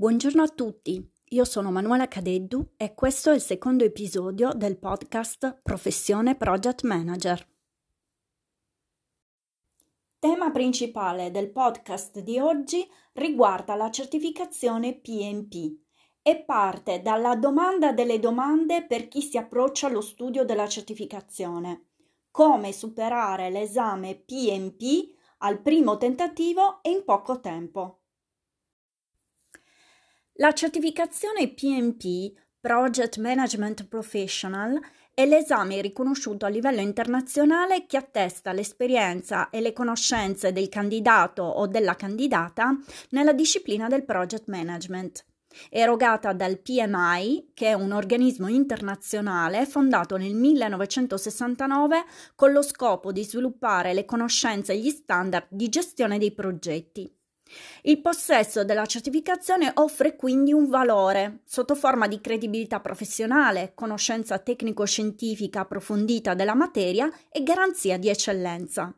Buongiorno a tutti, io sono Manuela Cadeddu e questo è il secondo episodio del podcast Professione Project Manager. Tema principale del podcast di oggi riguarda la certificazione PMP e parte dalla domanda delle domande per chi si approccia allo studio della certificazione. Come superare l'esame PMP al primo tentativo e in poco tempo. La certificazione PMP, Project Management Professional, è l'esame riconosciuto a livello internazionale che attesta l'esperienza e le conoscenze del candidato o della candidata nella disciplina del project management. Erogata dal PMI, che è un organismo internazionale fondato nel 1969 con lo scopo di sviluppare le conoscenze e gli standard di gestione dei progetti. Il possesso della certificazione offre quindi un valore sotto forma di credibilità professionale, conoscenza tecnico-scientifica approfondita della materia e garanzia di eccellenza.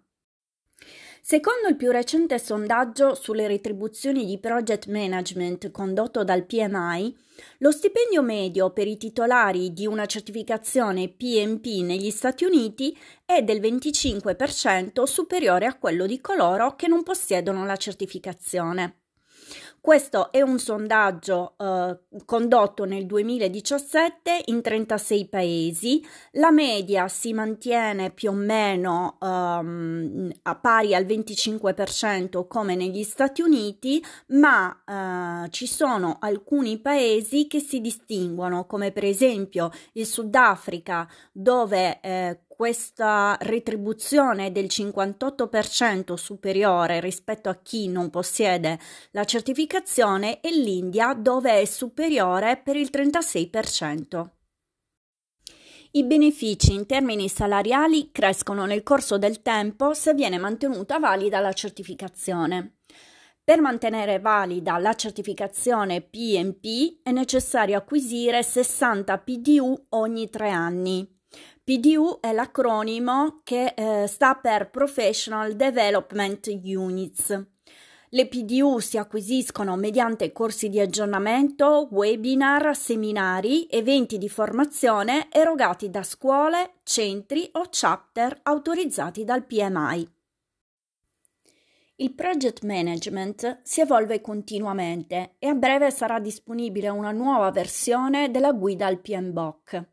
Secondo il più recente sondaggio sulle retribuzioni di project management condotto dal PMI, lo stipendio medio per i titolari di una certificazione PMP negli Stati Uniti è del 25% superiore a quello di coloro che non possiedono la certificazione. Questo è un sondaggio eh, condotto nel 2017 in 36 paesi. La media si mantiene più o meno ehm, a pari al 25% come negli Stati Uniti, ma eh, ci sono alcuni paesi che si distinguono, come per esempio il Sudafrica, dove eh, questa retribuzione del 58% superiore rispetto a chi non possiede la certificazione e l'India dove è superiore per il 36%. I benefici in termini salariali crescono nel corso del tempo se viene mantenuta valida la certificazione. Per mantenere valida la certificazione PMP è necessario acquisire 60 PDU ogni tre anni. PDU è l'acronimo che eh, sta per Professional Development Units. Le PDU si acquisiscono mediante corsi di aggiornamento, webinar, seminari, eventi di formazione erogati da scuole, centri o chapter autorizzati dal PMI. Il project management si evolve continuamente e a breve sarà disponibile una nuova versione della guida al PMBOK.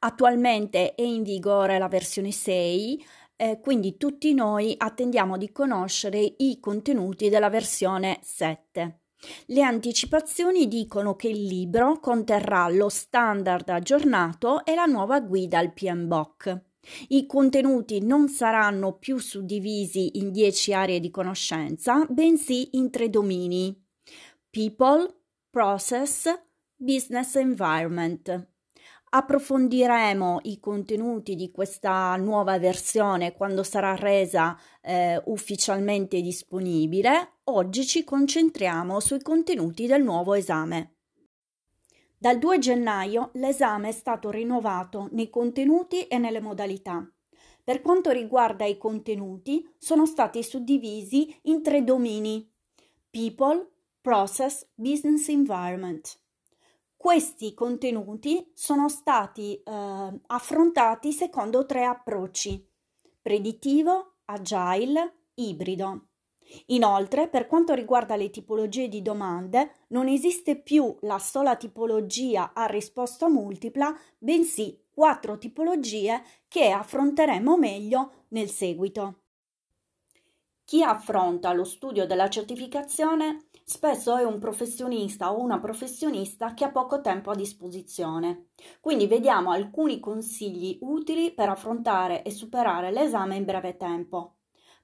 Attualmente è in vigore la versione 6, eh, quindi tutti noi attendiamo di conoscere i contenuti della versione 7. Le anticipazioni dicono che il libro conterrà lo standard aggiornato e la nuova guida al PMBOK. I contenuti non saranno più suddivisi in 10 aree di conoscenza, bensì in tre domini: People, Process, Business Environment. Approfondiremo i contenuti di questa nuova versione quando sarà resa eh, ufficialmente disponibile. Oggi ci concentriamo sui contenuti del nuovo esame. Dal 2 gennaio l'esame è stato rinnovato nei contenuti e nelle modalità. Per quanto riguarda i contenuti, sono stati suddivisi in tre domini: People, Process, Business Environment. Questi contenuti sono stati eh, affrontati secondo tre approcci: predittivo, agile, ibrido. Inoltre, per quanto riguarda le tipologie di domande, non esiste più la sola tipologia a risposta multipla, bensì quattro tipologie che affronteremo meglio nel seguito. Chi affronta lo studio della certificazione spesso è un professionista o una professionista che ha poco tempo a disposizione. Quindi vediamo alcuni consigli utili per affrontare e superare l'esame in breve tempo.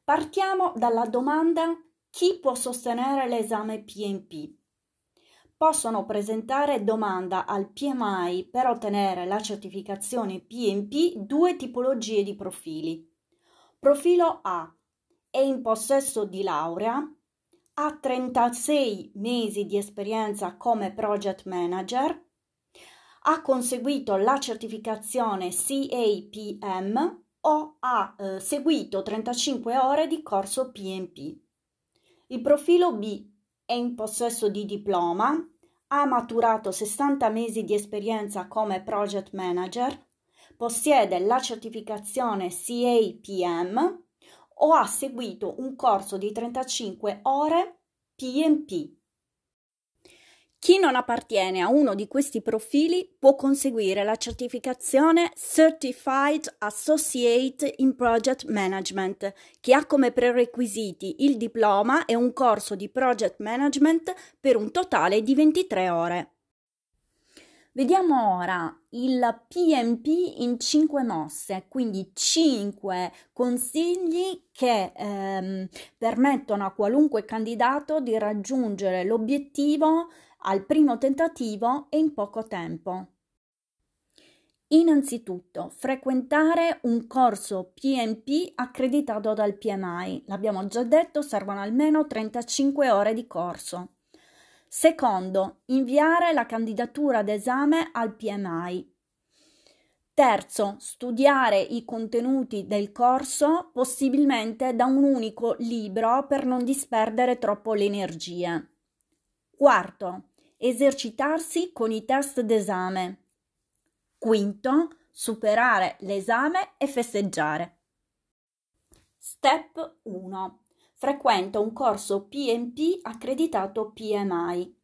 Partiamo dalla domanda chi può sostenere l'esame PMP? Possono presentare domanda al PMI per ottenere la certificazione PMP due tipologie di profili. Profilo A è in possesso di laurea, ha 36 mesi di esperienza come project manager, ha conseguito la certificazione CAPM o ha eh, seguito 35 ore di corso PMP. Il profilo B è in possesso di diploma, ha maturato 60 mesi di esperienza come project manager, possiede la certificazione CAPM o ha seguito un corso di 35 ore PMP. Chi non appartiene a uno di questi profili può conseguire la certificazione Certified Associate in Project Management, che ha come prerequisiti il diploma e un corso di project management per un totale di 23 ore. Vediamo ora il PMP in 5 mosse, quindi 5 consigli che ehm, permettono a qualunque candidato di raggiungere l'obiettivo al primo tentativo e in poco tempo. Innanzitutto, frequentare un corso PMP accreditato dal PMI. L'abbiamo già detto, servono almeno 35 ore di corso. Secondo, inviare la candidatura d'esame al PMI. Terzo, studiare i contenuti del corso possibilmente da un unico libro per non disperdere troppo le energie. Quarto, esercitarsi con i test d'esame. Quinto, superare l'esame e festeggiare. Step 1. Frequenta un corso PMP accreditato PMI.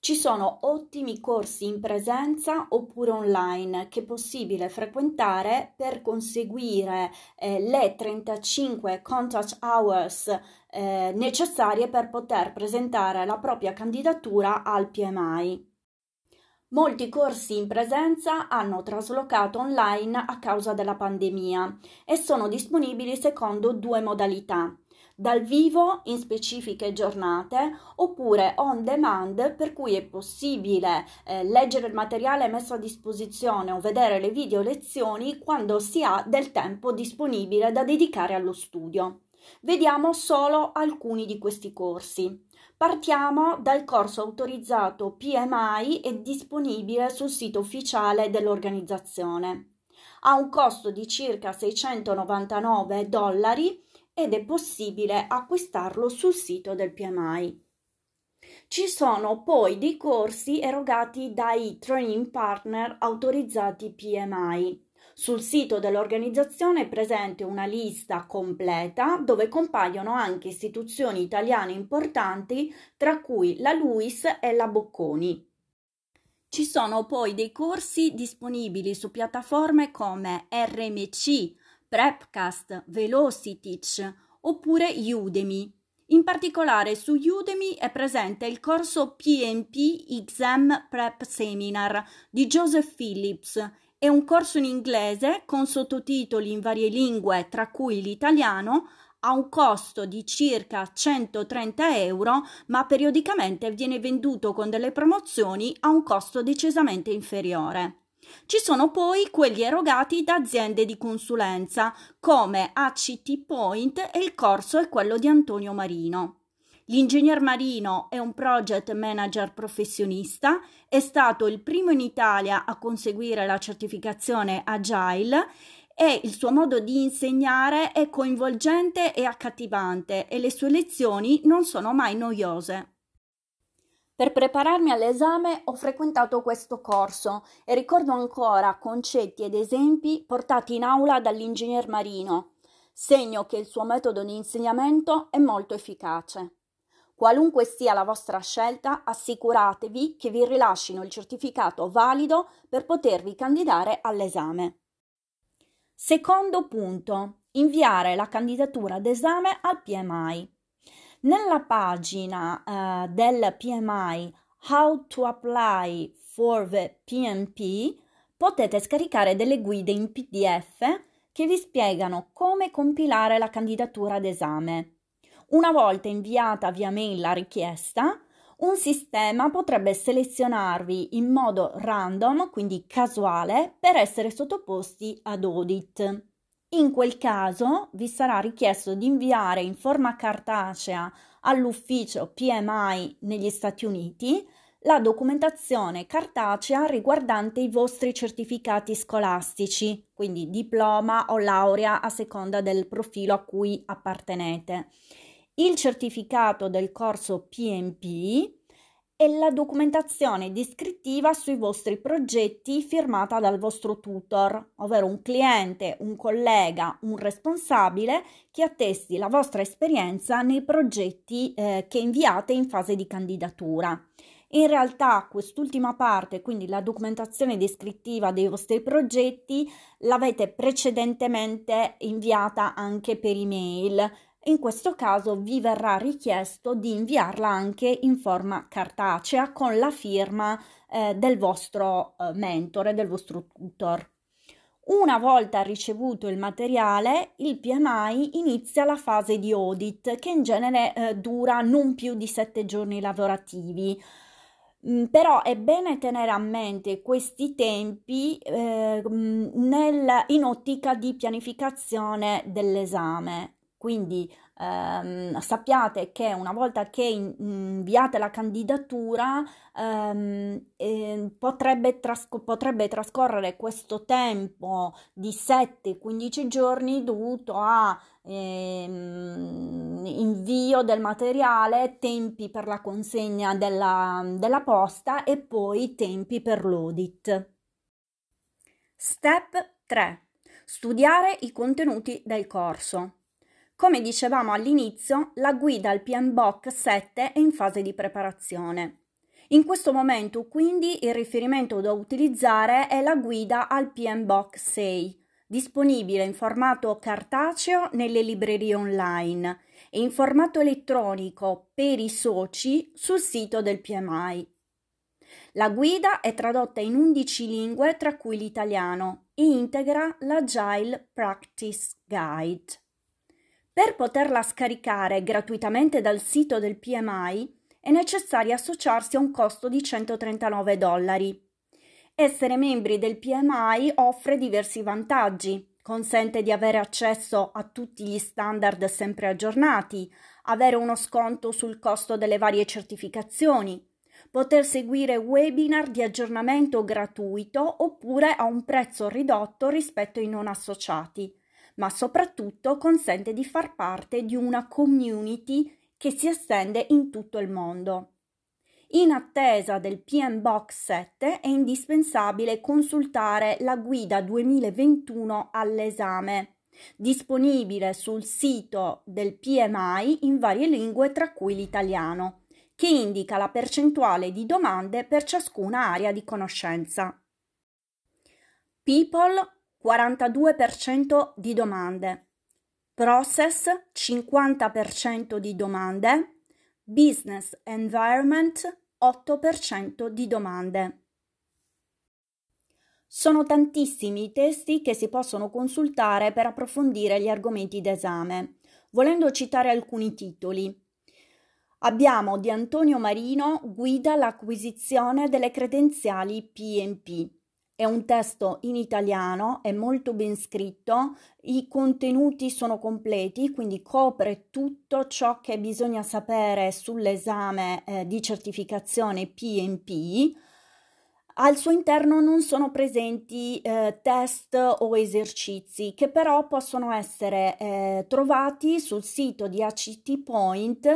Ci sono ottimi corsi in presenza oppure online che è possibile frequentare per conseguire eh, le 35 contact hours eh, necessarie per poter presentare la propria candidatura al PMI. Molti corsi in presenza hanno traslocato online a causa della pandemia e sono disponibili secondo due modalità dal vivo in specifiche giornate oppure on demand per cui è possibile eh, leggere il materiale messo a disposizione o vedere le video lezioni quando si ha del tempo disponibile da dedicare allo studio. Vediamo solo alcuni di questi corsi. Partiamo dal corso autorizzato PMI e disponibile sul sito ufficiale dell'organizzazione. Ha un costo di circa 699 dollari ed è possibile acquistarlo sul sito del PMI. Ci sono poi dei corsi erogati dai training partner autorizzati PMI. Sul sito dell'organizzazione è presente una lista completa dove compaiono anche istituzioni italiane importanti, tra cui la LUIS e la Bocconi. Ci sono poi dei corsi disponibili su piattaforme come RMC, Prepcast, Velocitich oppure Udemy. In particolare su Udemy è presente il corso PMP Exam Prep Seminar di Joseph Phillips. È un corso in inglese con sottotitoli in varie lingue, tra cui l'italiano, ha un costo di circa 130 euro, ma periodicamente viene venduto con delle promozioni a un costo decisamente inferiore. Ci sono poi quelli erogati da aziende di consulenza come ACT Point e il corso è quello di Antonio Marino. L'ingegner Marino è un project manager professionista, è stato il primo in Italia a conseguire la certificazione Agile e il suo modo di insegnare è coinvolgente e accattivante e le sue lezioni non sono mai noiose. Per prepararmi all'esame ho frequentato questo corso e ricordo ancora concetti ed esempi portati in aula dall'ingegner Marino, segno che il suo metodo di insegnamento è molto efficace. Qualunque sia la vostra scelta, assicuratevi che vi rilascino il certificato valido per potervi candidare all'esame. Secondo punto. Inviare la candidatura d'esame al PMI. Nella pagina uh, del PMI How to Apply for the PMP potete scaricare delle guide in PDF che vi spiegano come compilare la candidatura d'esame. Una volta inviata via mail la richiesta, un sistema potrebbe selezionarvi in modo random, quindi casuale, per essere sottoposti ad audit. In quel caso vi sarà richiesto di inviare in forma cartacea all'ufficio PMI negli Stati Uniti la documentazione cartacea riguardante i vostri certificati scolastici, quindi diploma o laurea a seconda del profilo a cui appartenete, il certificato del corso PMP e la documentazione descrittiva sui vostri progetti firmata dal vostro tutor, ovvero un cliente, un collega, un responsabile che attesti la vostra esperienza nei progetti eh, che inviate in fase di candidatura. In realtà quest'ultima parte, quindi la documentazione descrittiva dei vostri progetti, l'avete precedentemente inviata anche per email. In questo caso vi verrà richiesto di inviarla anche in forma cartacea con la firma eh, del vostro eh, mentore, del vostro tutor. Una volta ricevuto il materiale, il PMI inizia la fase di audit che in genere eh, dura non più di sette giorni lavorativi. Mm, però è bene tenere a mente questi tempi eh, nel, in ottica di pianificazione dell'esame. Quindi ehm, sappiate che una volta che inviate la candidatura ehm, eh, potrebbe, trasco- potrebbe, trascorrere questo tempo di 7-15 giorni dovuto a ehm, invio del materiale, tempi per la consegna della, della posta e poi tempi per l'audit. Step 3. Studiare i contenuti del corso. Come dicevamo all'inizio, la guida al PMBOK 7 è in fase di preparazione. In questo momento, quindi, il riferimento da utilizzare è la guida al PMBOK 6, disponibile in formato cartaceo nelle librerie online e in formato elettronico per i soci sul sito del PMI. La guida è tradotta in 11 lingue, tra cui l'italiano, e integra l'Agile Practice Guide. Per poterla scaricare gratuitamente dal sito del PMI è necessario associarsi a un costo di 139 dollari. Essere membri del PMI offre diversi vantaggi. Consente di avere accesso a tutti gli standard sempre aggiornati, avere uno sconto sul costo delle varie certificazioni, poter seguire webinar di aggiornamento gratuito oppure a un prezzo ridotto rispetto ai non associati ma soprattutto consente di far parte di una community che si estende in tutto il mondo. In attesa del PMBOK 7 è indispensabile consultare la guida 2021 all'esame, disponibile sul sito del PMI in varie lingue tra cui l'italiano, che indica la percentuale di domande per ciascuna area di conoscenza. People 42% di domande, process 50% di domande, business environment 8% di domande. Sono tantissimi i testi che si possono consultare per approfondire gli argomenti d'esame. Volendo citare alcuni titoli, abbiamo di Antonio Marino Guida all'acquisizione delle credenziali PMP è un testo in italiano, è molto ben scritto, i contenuti sono completi, quindi copre tutto ciò che bisogna sapere sull'esame eh, di certificazione PMP. Al suo interno non sono presenti eh, test o esercizi che però possono essere eh, trovati sul sito di ACT Point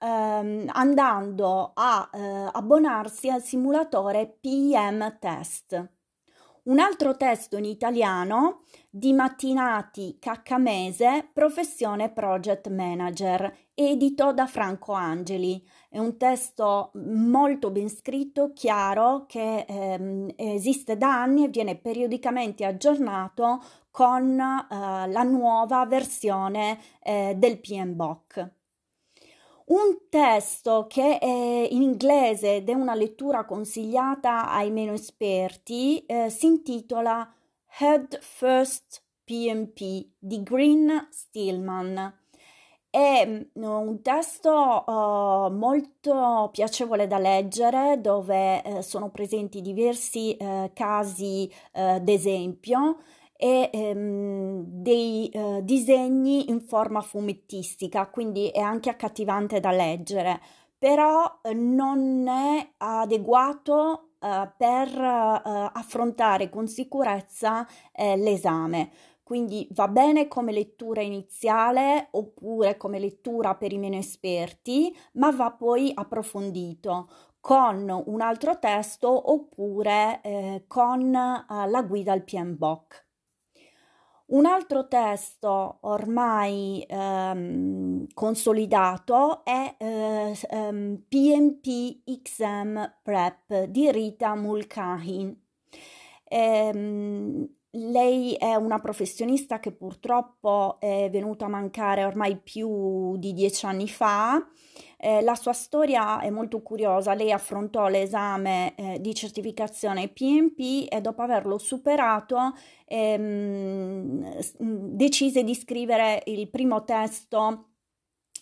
ehm, andando a eh, abbonarsi al simulatore PM Test. Un altro testo in italiano di Mattinati Caccamese, professione project manager, edito da Franco Angeli. È un testo molto ben scritto, chiaro, che ehm, esiste da anni e viene periodicamente aggiornato con eh, la nuova versione eh, del PMBOK. Un testo che è in inglese ed è una lettura consigliata ai meno esperti eh, si intitola Head First PMP di Green Stillman. È mm, un testo uh, molto piacevole da leggere dove uh, sono presenti diversi uh, casi d'esempio e ehm, dei eh, disegni in forma fumettistica, quindi è anche accattivante da leggere, però eh, non è adeguato eh, per eh, affrontare con sicurezza eh, l'esame. Quindi va bene come lettura iniziale oppure come lettura per i meno esperti, ma va poi approfondito. con un altro testo oppure eh, con la guida al PMBOK. Un altro testo ormai ehm, consolidato è eh, ehm, PMP XM Prep di Rita Mulcahy. Ehm, lei è una professionista che purtroppo è venuta a mancare ormai più di dieci anni fa. Eh, la sua storia è molto curiosa. Lei affrontò l'esame eh, di certificazione PMP e dopo averlo superato ehm, decise di scrivere il primo testo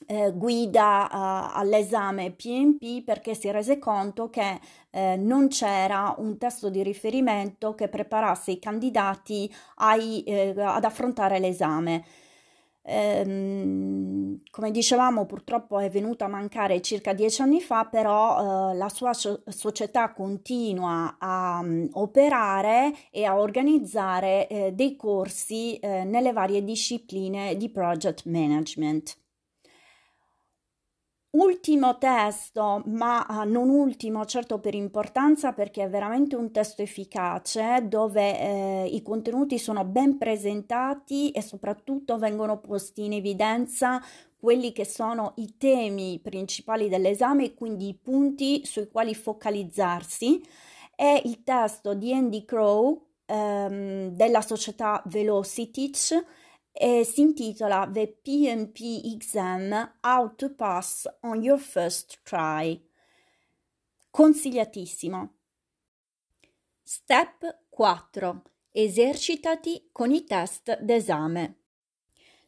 eh, guida uh, all'esame PMP perché si rese conto che eh, non c'era un testo di riferimento che preparasse i candidati ai, eh, ad affrontare l'esame. Ehm, come dicevamo, purtroppo è venuta a mancare circa dieci anni fa, però eh, la sua so- società continua a um, operare e a organizzare eh, dei corsi eh, nelle varie discipline di project management. Ultimo testo, ma ah, non ultimo certo per importanza perché è veramente un testo efficace dove eh, i contenuti sono ben presentati e soprattutto vengono posti in evidenza quelli che sono i temi principali dell'esame e quindi i punti sui quali focalizzarsi. È il testo di Andy Crow ehm, della società Velocities e si intitola The PMP Exam How to Pass on Your First Try. Consigliatissimo. Step 4. Esercitati con i test d'esame.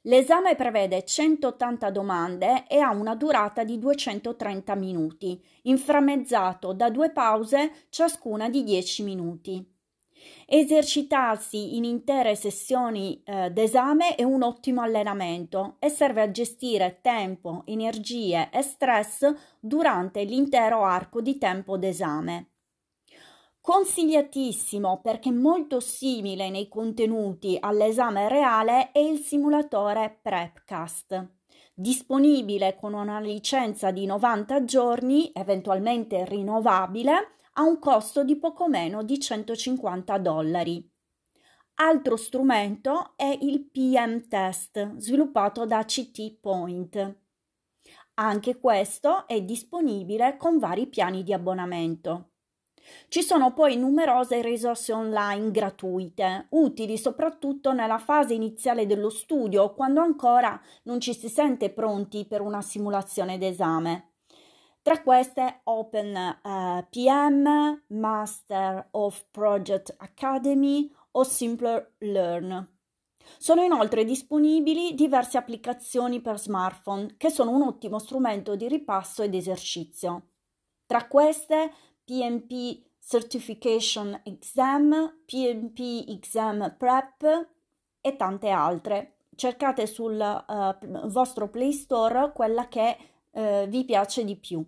L'esame prevede 180 domande e ha una durata di 230 minuti, inframmezzato da due pause ciascuna di 10 minuti. Esercitarsi in intere sessioni eh, d'esame è un ottimo allenamento e serve a gestire tempo, energie e stress durante l'intero arco di tempo d'esame. Consigliatissimo perché molto simile nei contenuti all'esame reale è il simulatore Prepcast disponibile con una licenza di 90 giorni, eventualmente rinnovabile, a un costo di poco meno di 150 dollari. Altro strumento è il PM Test sviluppato da CT Point. Anche questo è disponibile con vari piani di abbonamento. Ci sono poi numerose risorse online gratuite, utili soprattutto nella fase iniziale dello studio, quando ancora non ci si sente pronti per una simulazione d'esame. Tra queste Open uh, PM, Master of Project Academy o Simpler Learn. Sono inoltre disponibili diverse applicazioni per smartphone che sono un ottimo strumento di ripasso ed esercizio. Tra queste PMP Certification Exam, PMP Exam Prep e tante altre. Cercate sul uh, vostro Play Store quella che uh, vi piace di più.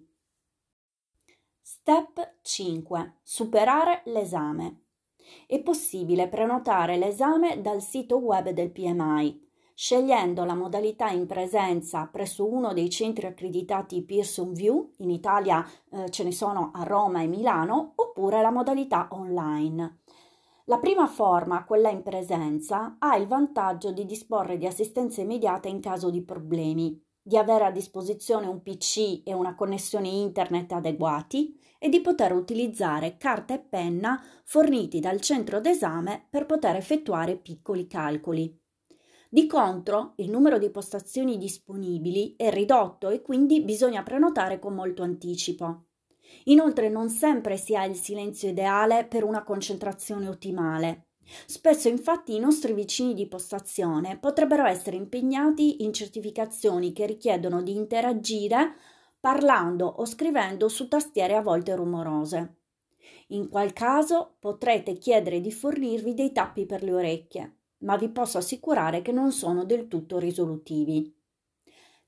Step 5. Superare l'esame. È possibile prenotare l'esame dal sito web del PMI, scegliendo la modalità in presenza presso uno dei centri accreditati Pearson View, in Italia eh, ce ne sono a Roma e Milano, oppure la modalità online. La prima forma, quella in presenza, ha il vantaggio di disporre di assistenza immediata in caso di problemi, di avere a disposizione un PC e una connessione internet adeguati e di poter utilizzare carta e penna forniti dal centro d'esame per poter effettuare piccoli calcoli. Di contro, il numero di postazioni disponibili è ridotto e quindi bisogna prenotare con molto anticipo. Inoltre non sempre si ha il silenzio ideale per una concentrazione ottimale. Spesso infatti i nostri vicini di postazione potrebbero essere impegnati in certificazioni che richiedono di interagire parlando o scrivendo su tastiere a volte rumorose. In qual caso potrete chiedere di fornirvi dei tappi per le orecchie, ma vi posso assicurare che non sono del tutto risolutivi.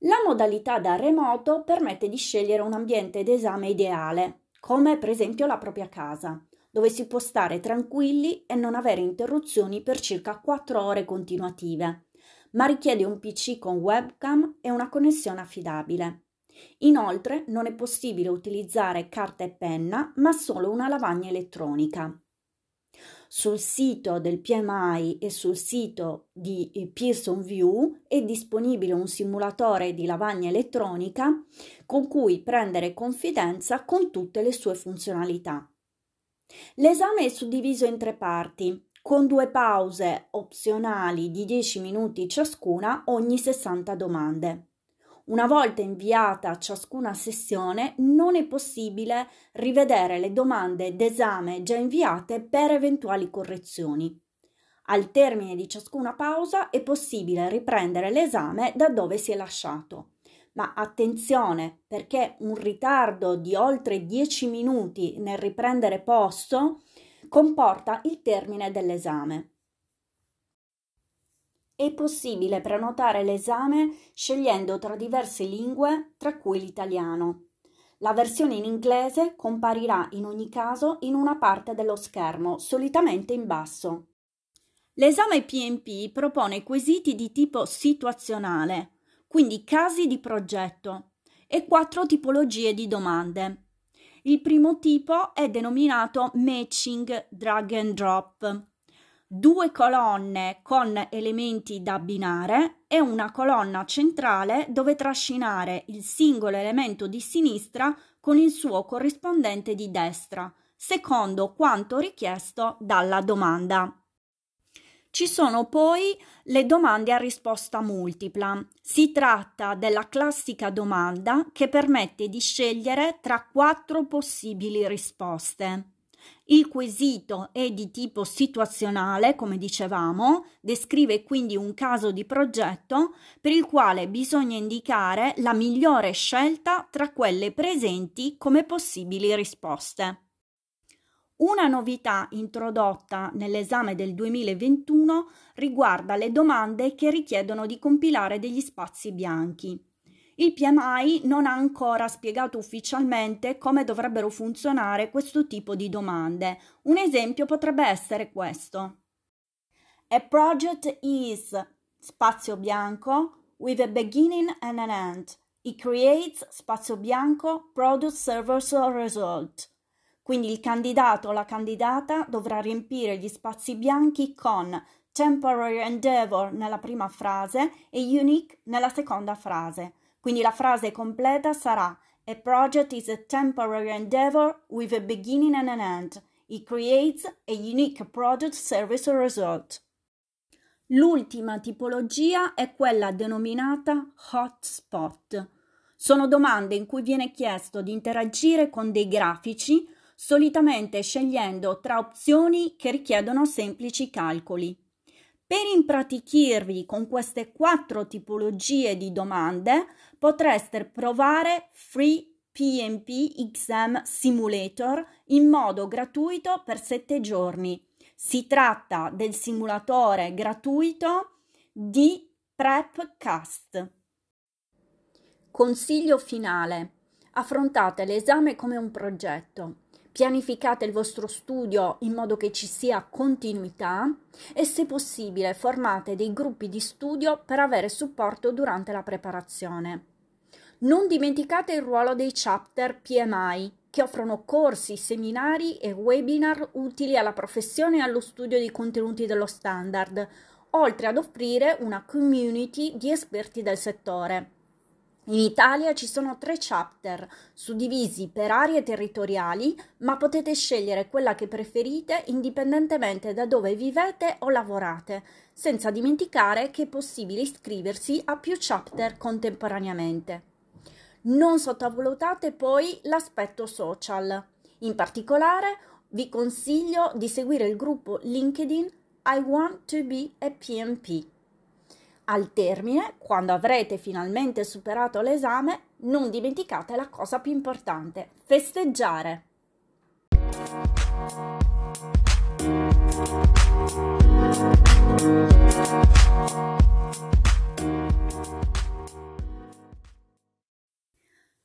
La modalità da remoto permette di scegliere un ambiente d'esame ideale, come per esempio la propria casa, dove si può stare tranquilli e non avere interruzioni per circa 4 ore continuative, ma richiede un PC con webcam e una connessione affidabile. Inoltre non è possibile utilizzare carta e penna, ma solo una lavagna elettronica. Sul sito del PMI e sul sito di Pearson View è disponibile un simulatore di lavagna elettronica con cui prendere confidenza con tutte le sue funzionalità. L'esame è suddiviso in tre parti, con due pause opzionali di 10 minuti ciascuna ogni 60 domande. Una volta inviata ciascuna sessione, non è possibile rivedere le domande d'esame già inviate per eventuali correzioni. Al termine di ciascuna pausa è possibile riprendere l'esame da dove si è lasciato. Ma attenzione perché un ritardo di oltre 10 minuti nel riprendere posto comporta il termine dell'esame. È possibile prenotare l'esame scegliendo tra diverse lingue, tra cui l'italiano. La versione in inglese comparirà in ogni caso in una parte dello schermo, solitamente in basso. L'esame PMP propone quesiti di tipo situazionale, quindi casi di progetto, e quattro tipologie di domande. Il primo tipo è denominato matching drag and drop due colonne con elementi da abbinare e una colonna centrale dove trascinare il singolo elemento di sinistra con il suo corrispondente di destra, secondo quanto richiesto dalla domanda. Ci sono poi le domande a risposta multipla. Si tratta della classica domanda che permette di scegliere tra quattro possibili risposte. Il quesito è di tipo situazionale, come dicevamo, descrive quindi un caso di progetto per il quale bisogna indicare la migliore scelta tra quelle presenti come possibili risposte. Una novità introdotta nell'esame del 2021 riguarda le domande che richiedono di compilare degli spazi bianchi. Il PMI non ha ancora spiegato ufficialmente come dovrebbero funzionare questo tipo di domande. Un esempio potrebbe essere questo. A project is spazio bianco with a beginning and an end. It creates spazio bianco product servers result. Quindi il candidato o la candidata dovrà riempire gli spazi bianchi con temporary endeavor nella prima frase e unique nella seconda frase. Quindi la frase completa sarà A project is a temporary endeavor with a beginning and an end. It creates a unique product, service or result. L'ultima tipologia è quella denominata hotspot. Sono domande in cui viene chiesto di interagire con dei grafici, solitamente scegliendo tra opzioni che richiedono semplici calcoli. Per impratichirvi con queste quattro tipologie di domande potreste provare Free PMP Exam Simulator in modo gratuito per 7 giorni. Si tratta del simulatore gratuito di PrepCast. Consiglio finale. Affrontate l'esame come un progetto pianificate il vostro studio in modo che ci sia continuità e se possibile formate dei gruppi di studio per avere supporto durante la preparazione. Non dimenticate il ruolo dei chapter PMI che offrono corsi, seminari e webinar utili alla professione e allo studio dei contenuti dello standard, oltre ad offrire una community di esperti del settore. In Italia ci sono tre chapter, suddivisi per aree territoriali, ma potete scegliere quella che preferite indipendentemente da dove vivete o lavorate, senza dimenticare che è possibile iscriversi a più chapter contemporaneamente. Non sottovalutate poi l'aspetto social. In particolare vi consiglio di seguire il gruppo LinkedIn I Want to Be a PMP. Al termine, quando avrete finalmente superato l'esame, non dimenticate la cosa più importante, festeggiare.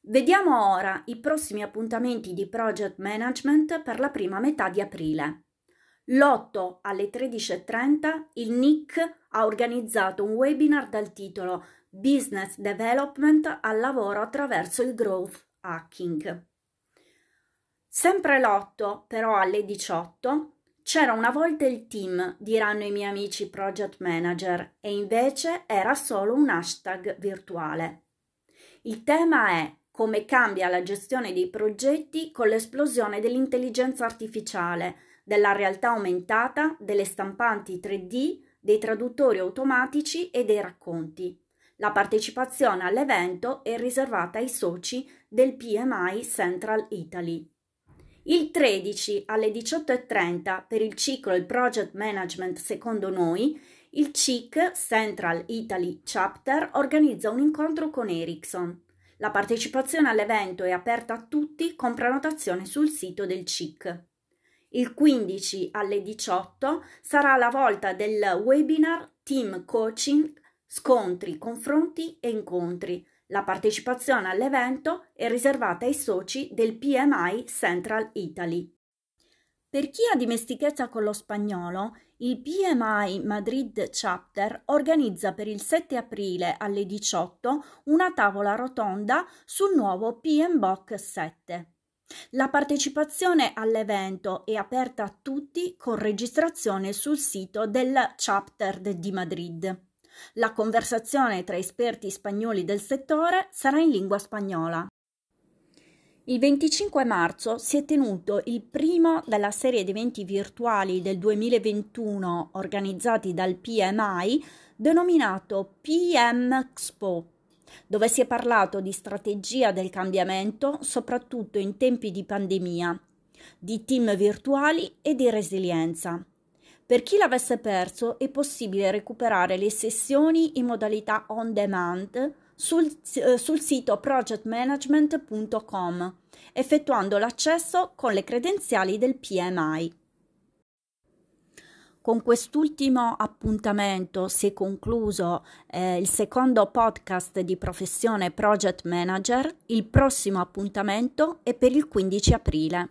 Vediamo ora i prossimi appuntamenti di Project Management per la prima metà di aprile. L'8 alle 13.30 il NIC ha organizzato un webinar dal titolo Business Development al lavoro attraverso il Growth Hacking. Sempre l'8, però alle 18, c'era una volta il team, diranno i miei amici project manager, e invece era solo un hashtag virtuale. Il tema è come cambia la gestione dei progetti con l'esplosione dell'intelligenza artificiale, della realtà aumentata, delle stampanti 3D, dei traduttori automatici e dei racconti. La partecipazione all'evento è riservata ai soci del PMI Central Italy. Il 13 alle 18.30 per il ciclo Il Project Management secondo noi, il CIC Central Italy Chapter organizza un incontro con Ericsson. La partecipazione all'evento è aperta a tutti con prenotazione sul sito del CIC. Il 15 alle 18 sarà la volta del webinar Team Coaching, scontri, confronti e incontri. La partecipazione all'evento è riservata ai soci del PMI Central Italy. Per chi ha dimestichezza con lo spagnolo, il PMI Madrid Chapter organizza per il 7 aprile alle 18 una tavola rotonda sul nuovo PMBOK 7. La partecipazione all'evento è aperta a tutti con registrazione sul sito del chapter di Madrid. La conversazione tra esperti spagnoli del settore sarà in lingua spagnola. Il 25 marzo si è tenuto il primo della serie di eventi virtuali del 2021 organizzati dal PMI denominato PM Expo, dove si è parlato di strategia del cambiamento soprattutto in tempi di pandemia, di team virtuali e di resilienza. Per chi l'avesse perso è possibile recuperare le sessioni in modalità on demand sul, eh, sul sito projectmanagement.com, effettuando l'accesso con le credenziali del PMI. Con quest'ultimo appuntamento si è concluso eh, il secondo podcast di professione Project Manager. Il prossimo appuntamento è per il 15 aprile.